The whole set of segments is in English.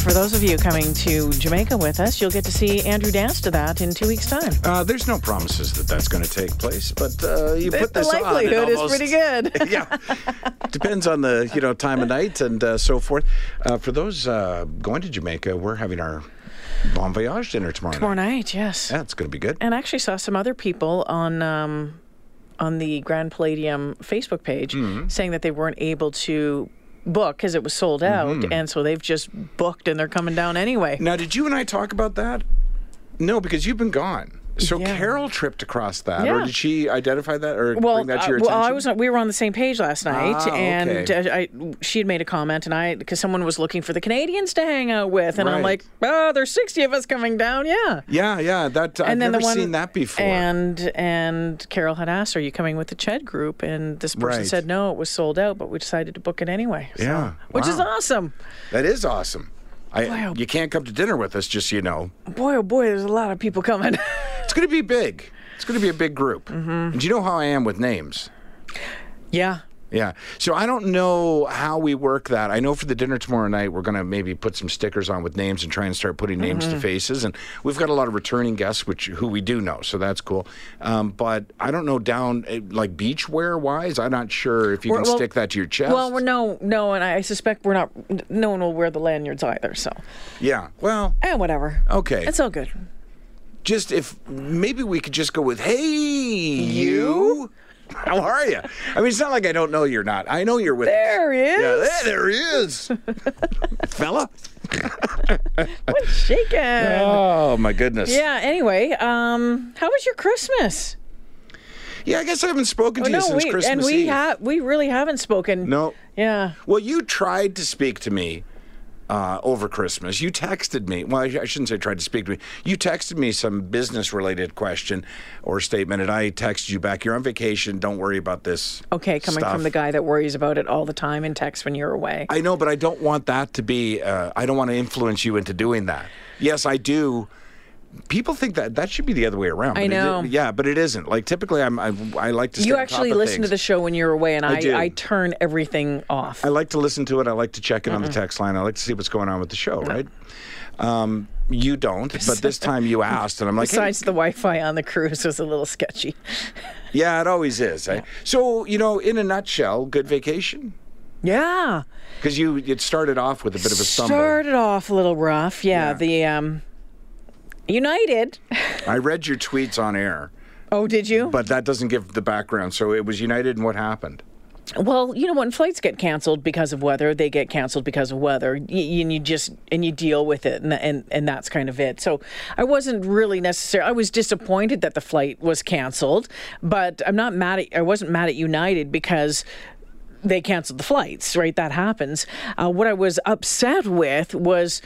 And for those of you coming to Jamaica with us, you'll get to see Andrew dance to that in two weeks' time. Uh, there's no promises that that's going to take place, but uh, you put the this on. it likelihood is almost- pretty good. yeah, depends on the you know time of night and uh, so forth. Uh, for those uh, going to Jamaica, we're having our bon voyage dinner tomorrow. Tomorrow night. night, yes. Yeah, it's going to be good. And I actually saw some other people on um, on the Grand Palladium Facebook page Mm-hmm. saying that they weren't able to book because it was sold out, Mm-hmm. and so they've just booked and they're coming down anyway. Now, did you and I talk about that? No, because you've been gone. So Yeah. Carol tripped across that, or did she identify that, or Well, bring that to your uh, well, attention? I was. We were on the same page last night, Ah, and okay. uh, I, she had made a comment, and I because someone was looking for the Canadians to hang out with, and I'm like, oh, there's 60 of us coming down, yeah. Yeah, yeah. That I've then never the one, seen that before. And and Carol had asked, "Are you coming with the CHED group?" And this person Right. said, "No, it was sold out, but we decided to book it anyway." So- Yeah, which is awesome. that is awesome. I, Wow. You can't come to dinner with us, just so you know. Boy, oh boy, there's a lot of people coming. It's going to be big. It's going to be a big group. Mm-hmm. Do you know how I am with names? yeah. Yeah. So I don't know how we work that. I know for the dinner tomorrow night, we're going to maybe put some stickers on with names and try and start putting names Mm-hmm. to faces. And we've got a lot of returning guests, which who we do know, so that's cool. Um, but I don't know down eh, like beachwear wise. I'm not sure if you We're- can well- stick that to your chest. Well, we're no, no, and I suspect we're not. No one will wear the lanyards either. So, yeah. Well, eh, whatever. okay. It's all good. Just if maybe we could just go with hey you. How are you? I mean, it's not like I don't know you're not. I know you're with. There he is. Yeah, there, there he is, fella. What's shaking? Oh my goodness. Yeah. Anyway, um, how was your Christmas? Yeah, I guess I haven't spoken to Oh, you no, since we Christmas and we Eve. have we really haven't spoken. no. Yeah. Well, you tried to speak to me uh, over Christmas. You texted me. Well, I shouldn't say tried to speak to me. You texted me some business-related question or statement, and I texted you back. You're on vacation. Don't worry about this. Okay, coming stuff." from the guy that worries about it all the time and texts when you're away. I know, but I don't want that to be. Uh, I don't want to influence you into doing that. Yes, I do. People think that that should be the other way around. I but it know. yeah, but it isn't. Like typically, I'm. I, I like to. You actually listen to the show when you're away, and I, do. I, turn everything off. I like to listen to it. I like to check in on the text line. I like to see what's going on with the show. Right. Um, you don't, but this time you asked, and I'm like, hey, Besides, the Wi-Fi on the cruise was a little sketchy. yeah, it always is. eh? So you know, in a nutshell, good vacation Yeah, because you it started off with a bit of a stumble. started off a little rough. Yeah, Yeah. the um, United. I read your tweets on air, Oh, did you? but that doesn't give the background. So it was United, and what happened? Well, you know, when flights get canceled because of weather, they get canceled because of weather, and you just and you deal with it, and and and that's kind of it. So I wasn't really necessarily. I was disappointed that the flight was canceled, but I'm not mad at. I wasn't mad at United because they canceled the flights. Right, that happens. Uh, what I was upset with was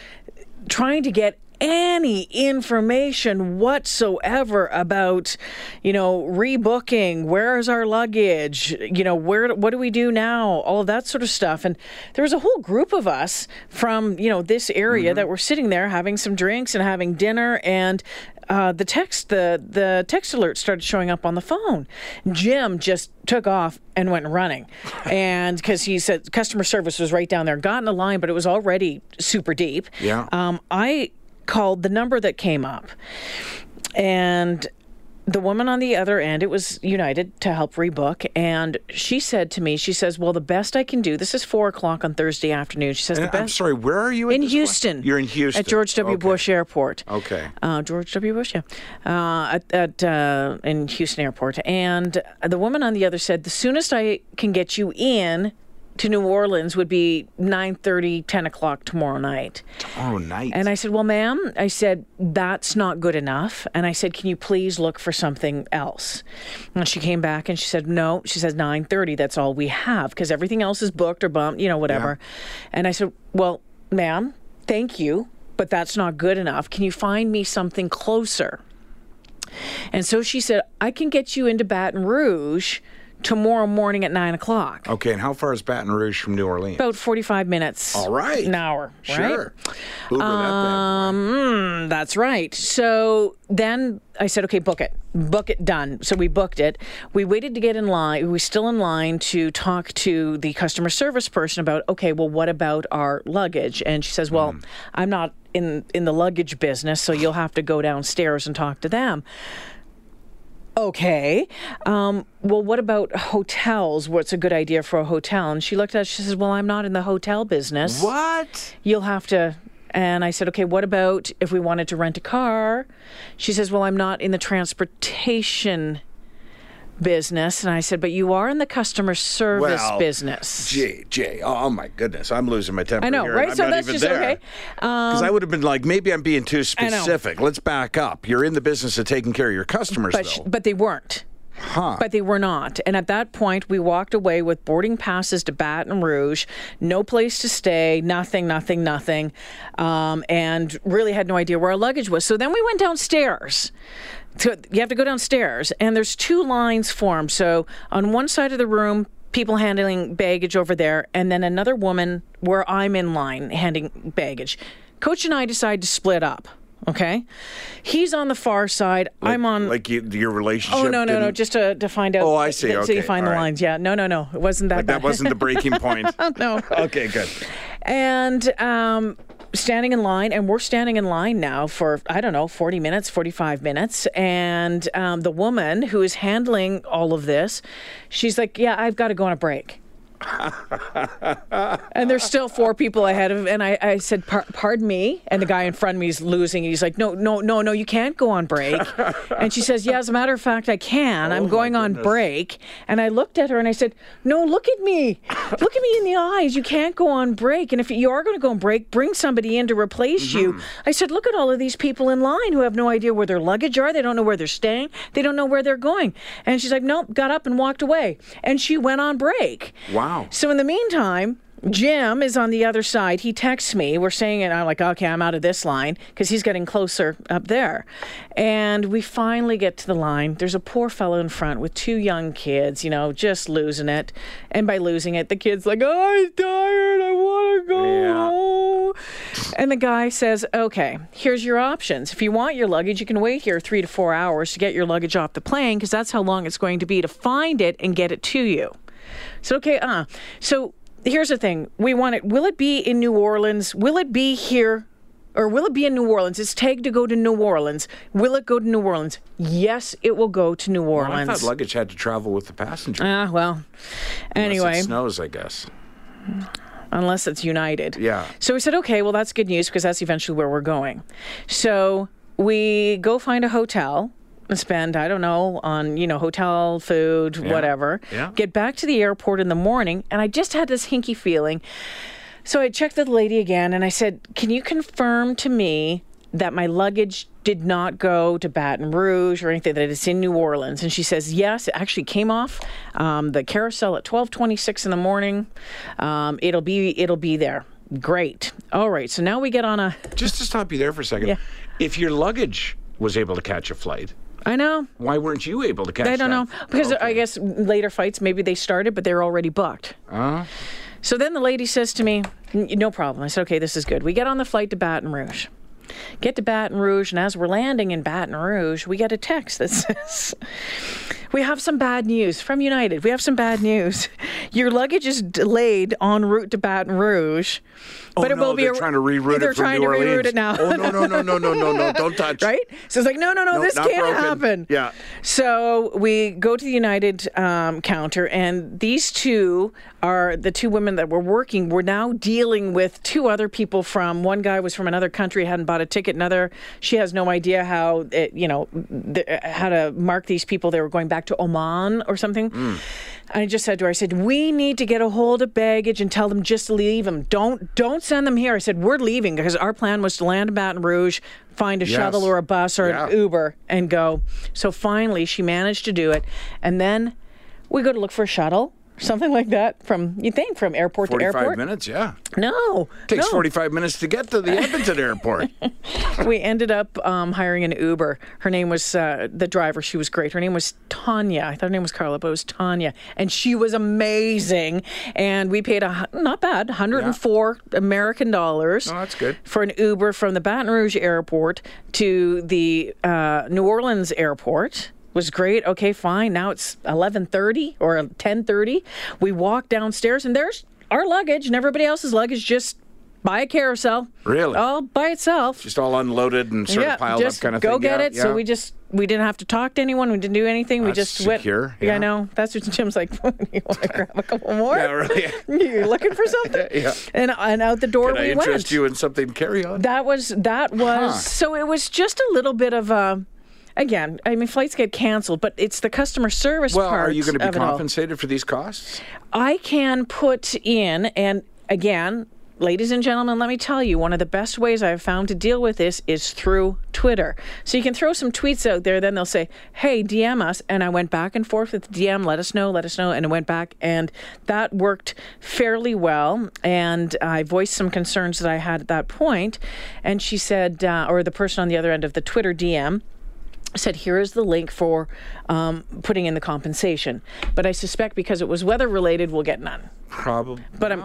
trying to get any information whatsoever about you know rebooking where's our luggage you know where what do we do now all of that sort of stuff. And there was a whole group of us from you know this area that were sitting there having some drinks and having dinner. And uh, the text the the text alert started showing up on the phone. Jim just took off and went running. And because he said customer service was right down there got in the line but it was already super deep. Yeah. um, I called the number that came up, and the woman on the other end, it was United to help rebook, and she said to me, she says, "Well, the best I can do. This is four o'clock on Thursday afternoon." She says, "The And I'm sorry, where are you? in? Houston. You're in Houston. At George W. Okay. Bush Airport. Okay. Uh, George W. Bush, yeah. Uh, at at uh, in Houston Airport. And the woman on the other said, the soonest I can get you in to New Orleans would be 9.30, 10 o'clock tomorrow night. Oh, night. And I said, Well, ma'am, I said, that's not good enough. And I said, Can you please look for something else? And she came back and she said, No. She says, 9.30, that's all we have because everything else is booked or bumped, you know, whatever. And I said, Well, ma'am, thank you, but that's not good enough. Can you find me something closer? And so she said, I can get you into Baton Rouge tomorrow morning at nine o'clock. Okay, and how far is Baton Rouge from New Orleans? About 45 minutes. All right. An hour, right? Sure. Uber that bad boy. Mm, that's right. So then I said, okay, book it. Book it done. So we booked it. We waited to get in line. We were still in line to talk to the customer service person about, okay, well, what about our luggage? And she says, well, Mm. I'm not in, in the luggage business, so you'll have to go downstairs and talk to them. Okay. Um, well, what about hotels? What's a good idea for a hotel? And she looked at it. She says, Well, I'm not in the hotel business What? you'll have to and I said, okay, what about if we wanted to rent a car? She says, well, I'm not in the transportation business. And I said, but you are in the customer service Well, business. Jay, Jay, oh my goodness, I'm losing my temper I know, here, right? I'm So that's just there. okay. Um, Because I would have been like, maybe I'm being too specific. Let's back up. You're in the business of taking care of your customers, but, sh- but they weren't. Huh? But they were not. And at that point, we walked away with boarding passes to Baton Rouge, no place to stay, nothing, nothing, nothing, um, and really had no idea where our luggage was. So then we went downstairs. You have to go downstairs, and there's two lines formed. So on one side of the room, people handling baggage over there, and then another woman where I'm in line handing baggage. Coach and I decide to split up. Okay, he's on the far side. I'm on like you, your relationship. Oh no no no! Just to, to find out. Oh, I see. So Okay, you find all the right. lines. Yeah. No no no. It wasn't that. like that wasn't the breaking point. Oh, no. okay, good. And um, standing in line, and we're standing in line now for I don't know, forty minutes, forty-five minutes, and um, the woman who is handling all of this, she's like, "Yeah, I've got to go on a break." And there's still four people ahead of and I, I said pardon me. And the guy in front of me is losing. He's like no no no no you can't go on break. And she says yeah as a matter of fact i can. I'm oh, going on break. And i looked at her and i said no look at me. Look at me in the eyes. You can't go on break. And if you are going to go on break bring somebody in to replace you. Mm-hmm. I said look at all of these people in line who have no idea where their luggage are. They don't know where they're staying. They don't know where they're going. And she's like nope got up and walked away. And she went on break. Wow. So in the meantime, Jim is on the other side. He texts me. We're saying it. I'm like, okay, I'm out of this line because he's getting closer up there. And we finally get to the line. There's a poor fellow in front with two young kids, you know, just losing it. And by losing it, the kid's like, oh, I'm tired. I want to go Yeah. home. And the guy says, okay, here's your options. If you want your luggage, you can wait here three to four hours to get your luggage off the plane because that's how long it's going to be to find it and get it to you. So okay, uh. So here's the thing: we want it. Will it be in New Orleans? Will it be here? Or will it be in New Orleans? It's tagged to go to New Orleans. Will it go to New Orleans? Yes, it will go to New Well, I Orleans. thought luggage had to travel with the passenger. Ah, well. Anyway, Unless it snows, I guess. unless it's United. Yeah. So we said, okay, well, that's good news because that's eventually where we're going. So we go find a hotel spend, I don't know, on, you know, hotel, food, whatever. Yeah. Get back to the airport in the morning. And I just had this hinky feeling. So I checked with the lady again and I said, can you confirm to me that my luggage did not go to Baton Rouge or anything, that it's in New Orleans? And she says, yes, it actually came off um, the carousel at 1226 in the morning. Um, it'll be, it'll be there. Great. All right. So now we get on a, Just to stop you there for a second. Yeah. If your luggage was able to catch a flight, I know. why weren't you able to catch I don't know that? because I guess later fights maybe they started, but they were already booked. Uh, So then the lady says to me, "No problem." I said, "Okay, this is good." We get on the flight to Baton Rouge. Get to Baton Rouge, and as we're landing in Baton Rouge, we get a text that says, "We have some bad news from United. We have some bad news. Your luggage is delayed en route to Baton Rouge, but oh, it no, will be they're a- trying to reroute They're it from trying New to Orleans. reroute it now. Oh no no no no no no no! Don't touch. right? So it's like, no, no, no, No, this can't broken. happen. Yeah. So we go to the United um, counter, and these two are the two women that were working. Were now dealing with two other people from. One guy was from another country, hadn't bought a ticket. Another, she has no idea how it, you know, the, how to mark these people. They were going back to Oman or something. Mm. I just said to her, I said, we need to get a hold of baggage and tell them just to leave them. Don't don't send them here. I said, we're leaving because our plan was to land in Baton Rouge, find a Yes. shuttle or a bus or Yeah. an Uber and go. So finally she managed to do it. And then we go to look for a shuttle. Something like that from you think from airport to airport 45 airport. minutes, yeah. No, it Takes no. 45 minutes to get to the Edmonton airport. we ended up um, hiring an Uber. Her name was uh, the driver. She was great. Her name was Tanya. I thought her name was Carla, but it was Tanya, and she was amazing. And we paid a not bad, 104 American dollars. Oh, that's good. For an Uber from the Baton Rouge airport to the uh, New Orleans airport. Was great. Okay, fine. Now it's 11:30 or 10:30. We walk downstairs and there's our luggage and everybody else's luggage just by a carousel. Really? All by itself Just all unloaded and sort of piled just up kind of go thing. Go get Yeah, it. So we just we didn't have to talk to anyone. We didn't do anything. we That's just went. secure, Yeah, yeah. I know. That's what Jim's like. you want to grab a couple more? Yeah, really. You're looking for something. Yeah. And and out the door Can I we interest went. you in something carry on? That was that was Huh. so it was just a little bit of a. Again, I mean, flights get canceled, but it's the customer service well, part. are you going to be it compensated for these costs? I can put in, and again, ladies and gentlemen, let me tell you, one of the best ways I've found to deal with this is through Twitter. So you can throw some tweets out there, then they'll say, hey, DM us. And I went back and forth with DM, let us know, let us know. And I went back, and that worked fairly well. And I voiced some concerns that I had at that point. And she said, uh, or the person on the other end of the Twitter DM, said, here is the link for um, putting in the compensation. But I suspect because it was weather related, we'll get none. Probably. But I'm-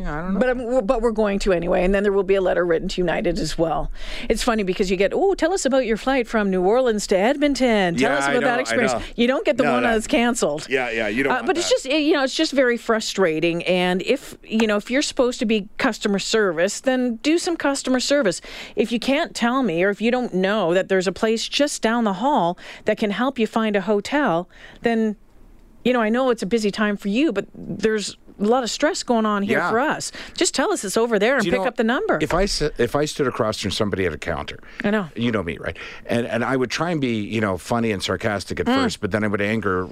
yeah, I don't know. But I'm, but we're going to anyway, and then there will be a letter written to United as well. It's funny because you get, oh, tell us about your flight from New Orleans to Edmonton. Tell Yeah, us about know, that experience. You don't get the No, one no. that's canceled. yeah, yeah, you don't. Uh, but it's just you know it's just very frustrating and if you know if you're supposed to be customer service then do some customer service if you can't tell me or if you don't know that there's a place just down the hall that can help you find a hotel then you know I know it's a busy time for you but there's a lot of stress going on here Yeah. for us just tell us it's over there and pick know, up the number If I if I stood across from somebody at a counter, I know. you know me, right? And and I would try and be you know funny and sarcastic Mm. at first, but then I would anger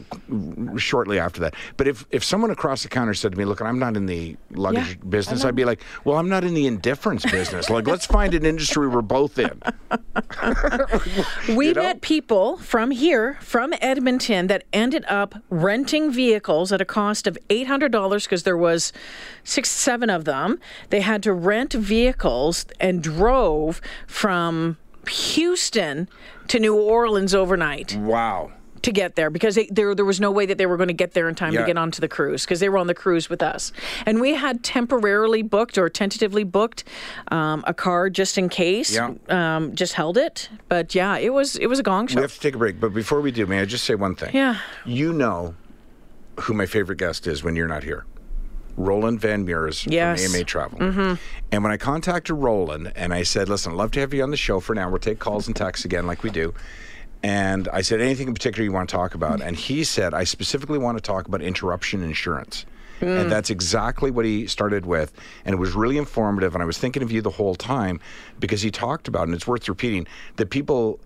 shortly after that. But if if someone across the counter said to me, "Look, I'm not in the luggage Yeah, business," I'd be like, "Well, I'm not in the indifference business. Like, let's find an industry we're both in." We You know? met people from here, from Edmonton, that ended up renting vehicles at a cost of eight hundred dollars because there was six, seven of them. They had to rent vehicles and drove from Houston to New Orleans overnight Wow. to get there because they, there there was no way that they were going to get there in time to get onto the cruise because they were on the cruise with us, and we had temporarily booked or tentatively booked um, a car just in case. Yeah. Um, just held it, but yeah, it was it was a gong show. We have to take a break, but before we do, may I just say one thing? Yeah. You know who my favorite guest is when you're not here. Roland Van Meurs Yes. from AMA Travel. Mm-hmm. And when I contacted Roland and I said, listen, I'd love to have you on the show for now. We'll take calls and texts again like we do. And I said, anything in particular you want to talk about? And he said, I specifically want to talk about interruption insurance. And that's exactly what he started with. And it was really informative. And I was thinking of you the whole time because he talked about, and it's worth repeating, that people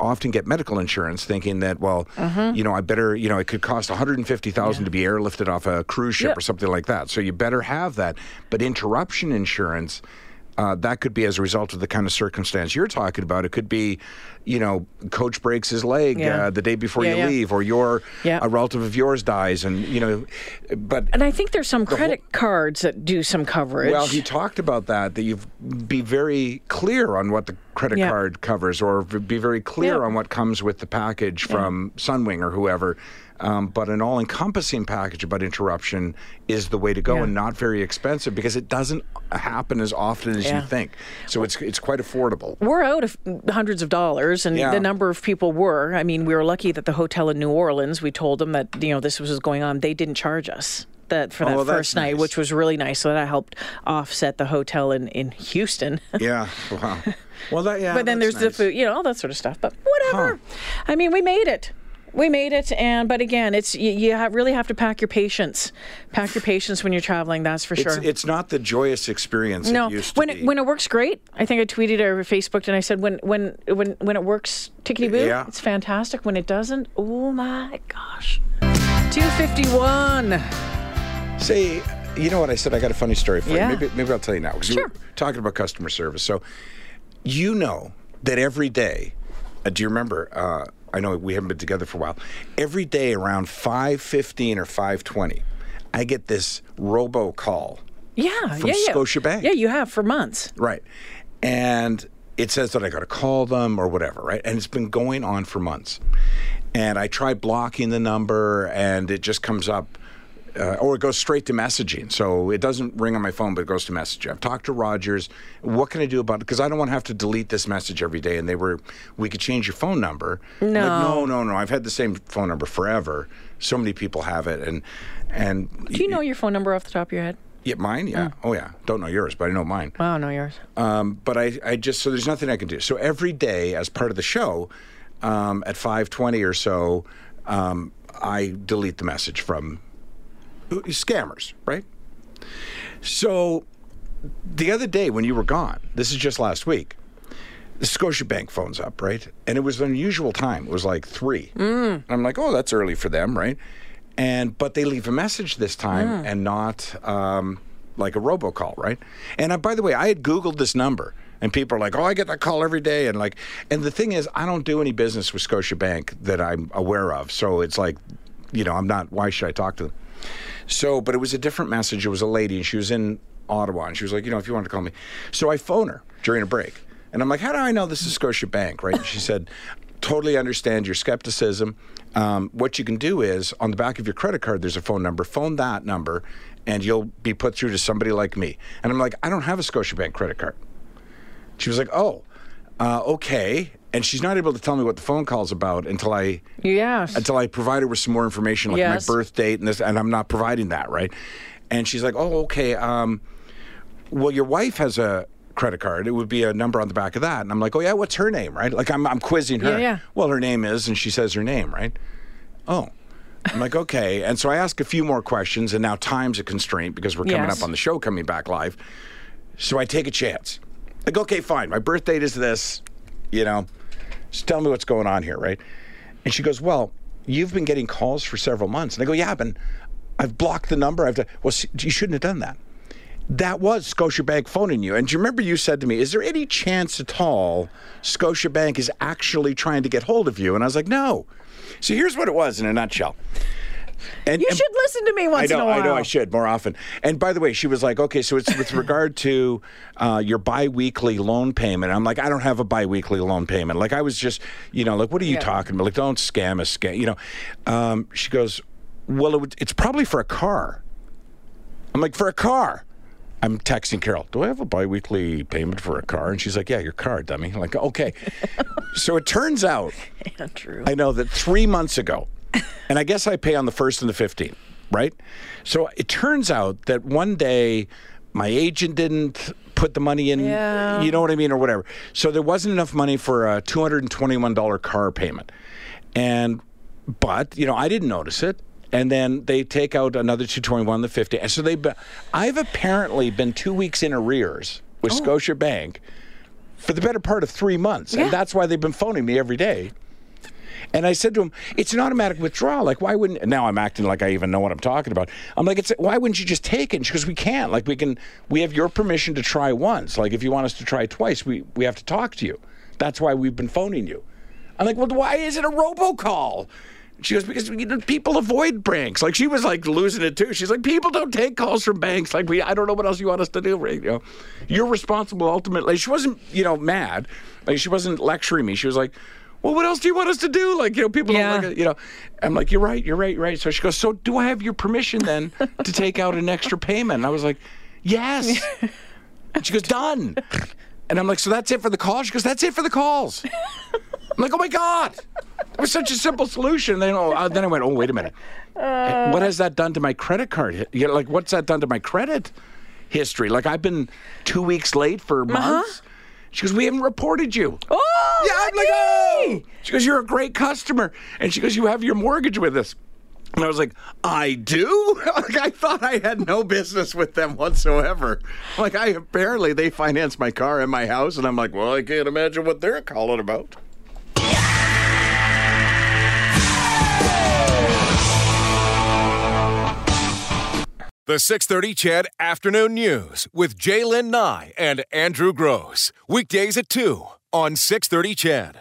often get medical insurance thinking that, well, mm-hmm. you know, I better, you know, it could cost 150,000 to be airlifted off a cruise ship Yep. or something like that. So you better have that. But interruption insurance, uh, that could be as a result of the kind of circumstance you're talking about. It could be, you know, coach breaks his leg Yeah. uh, the day before Yeah, you yeah. leave, or your Yeah. a relative of yours dies, and you know, but And I think there's some credit cards that do some coverage. well, he talked about that. That you be very clear on what the credit card covers, or be very clear on what comes with the package from Sunwing or whoever. Um, but an all-encompassing package about interruption is the way to go, Yeah. and not very expensive because it doesn't happen as often as Yeah. you think. So it's it's quite affordable. we're out of hundreds of dollars, and Yeah. the number of people were. I mean, we were lucky that the hotel in New Orleans. We told them that you know this was going on. They didn't charge us that for Oh, that that's first night, nice. which was really nice. So that helped offset the hotel in in Houston. Yeah. Wow. Well, that yeah. but then there's the food, you know, all that sort of stuff. But whatever. I mean, we made it. We made it, and but again, it's you, you have, really have to pack your patience. Pack your patience when you're traveling. That's for sure. it's not the joyous experience no, it used to when be. it, when it works great, I think I tweeted or Facebooked and I said when when when when it works tickety boo, Yeah. it's fantastic. When it doesn't, oh my gosh. Two fifty one. Say, you know what I said? I got a funny story for Yeah. you. Maybe, maybe I'll tell you now. 'cause you Sure. were talking about customer service. So, you know that every day, uh, do you remember? Uh, I know we haven't been together for a while. Every day around 5.15 or 5.20, I get this robo call. Yeah, From yeah, yeah. Scotiabank. Yeah, you have for months. Right. And it says that I got to call them or whatever, right? And it's been going on for months. And I try blocking the number and it just comes up. Uh, or it goes straight to messaging. So it doesn't ring on my phone, but it goes to messaging. I've talked to Rogers. What can I do about it? Because I don't want to have to delete this message every day. And they were, we could change your phone number. No. Like, no, no, no. I've had the same phone number forever. So many people have it. And, and Do you know your phone number off the top of your head? yeah, mine? Yeah. Oh, yeah. Don't know yours, but I know mine. Oh, I know yours. Um, but I, I just so there's nothing I can do. So every day, as part of the show, um, at 5:20 or so, um, I delete the message from scammers, right? So the other day when you were gone, this is just last week. The Scotiabank phones up, right? And it was an unusual time. It was like three. Mm. I'm like, oh, that's early for them, right? And but they leave a message this time and not um, like a robocall, right? And uh, by the way, I had Googled this number, and people are like, "Oh, I get that call every day," and like, and the thing is, I don't do any business with Scotiabank that I'm aware of, so it's like, you know, I'm not. Why should I talk to them? So, but it was a different message. It was a lady, and she was in Ottawa, and she was like, you know, if you wanted to call me. So I phone her during a break, and I'm like, how do I know this is Scotiabank, right? And she said, totally understand your skepticism. Um, what you can do is on the back of your credit card, there's a phone number. Phone that number, and you'll be put through to somebody like me. And I'm like, I don't have a Scotiabank credit card. She was like, oh, uh, okay. And she's not able to tell me what the phone call's about until I Yes. until I provide her with some more information, like Yes. my birth date and this, and I'm not providing that, right? And she's like, "Oh, okay. Um, well, your wife has a credit card. It would be a number on the back of that." And I'm like, "Oh yeah, what's her name?" Right? Like I'm I'm quizzing her. Yeah, yeah. Well, her name is, and she says her name, right? Oh. I'm like, okay. And so I ask a few more questions, and now time's a constraint because we're coming Yes. up on the show coming back live. So I take a chance. Like, okay, fine. My birth date is this, you know, just tell me what's going on here, right? And she goes, well, you've been getting calls for several months. And I go, yeah, but I've blocked the number. I've done, well, you shouldn't have done that. That was Scotiabank phoning you. And do you remember you said to me, is there any chance at all Scotiabank is actually trying to get hold of you? And I was like, no. So here's what it was in a nutshell. And, you and- should listen to me once I know, in a while. I know, I should more often. And by the way, she was like, "Okay, so it's with regard to uh, your biweekly loan payment." I'm like, "I don't have a biweekly loan payment." Like I was just, you know, like, "What are you Yeah. talking about?" Like, don't scam us, scam. You know, um, she goes, "Well, it would, it's probably for a car." I'm like, "For a car." I'm texting Carol, do I have a biweekly payment for a car? And she's like, yeah, your car, dummy. I'm like, okay. so it turns out Andrew. I know that three months ago, and I guess I pay on the first and the 15th, right? So it turns out that one day my agent didn't put the money in, Yeah. you know what I mean, or whatever. So there wasn't enough money for a $221 car payment. And, but, you know, I didn't notice it. And then they take out another 221 the 50. And so they, I've apparently been two weeks in arrears with oh. Scotiabank for the better part of three months. Yeah. And that's why they've been phoning me every day. And I said to him, "It's an automatic withdrawal. Like, why wouldn't?" Now I'm acting like I even know what I'm talking about. I'm like, "It's why wouldn't you just take it?" She Because we can't. Like, we can. We have your permission to try once. Like, if you want us to try twice, we we have to talk to you. That's why we've been phoning you. I'm like, "Well, why is it a robocall?" She goes, "Because you know, people avoid banks." Like, she was like losing it too. She's like, "People don't take calls from banks. Like, we. I don't know what else you want us to do. right? You know, you're responsible ultimately." She wasn't, you know, mad. Like, she wasn't lecturing me. She was like well, what else do you want us to do? Like, you know, people Yeah. don't like it, you know. I'm like, you're right, you're right, you're right. So she goes, so do I have your permission then to take out an extra payment? And I was like, yes. And she goes, done. And I'm like, so that's it for the calls? She goes, that's it for the calls. I'm like, oh my God. It was such a simple solution. Then, oh, uh, then I went, oh, wait a minute. what has that done to my credit card? You know, like, what's that done to my credit history? Like, I've been two weeks late for months. She goes, we haven't reported you. oh, Yeah, I'm like, oh. She goes, you're a great customer. And she goes, you have your mortgage with us. And I was like, I do? like, I thought I had no business with them whatsoever. Like, I apparently they finance my car and my house. And I'm like, well, I can't imagine what they're calling about. The 630 CHED Afternoon News with J'lyn Nye and Andrew Grose. Weekdays at 2 on 630 CHED.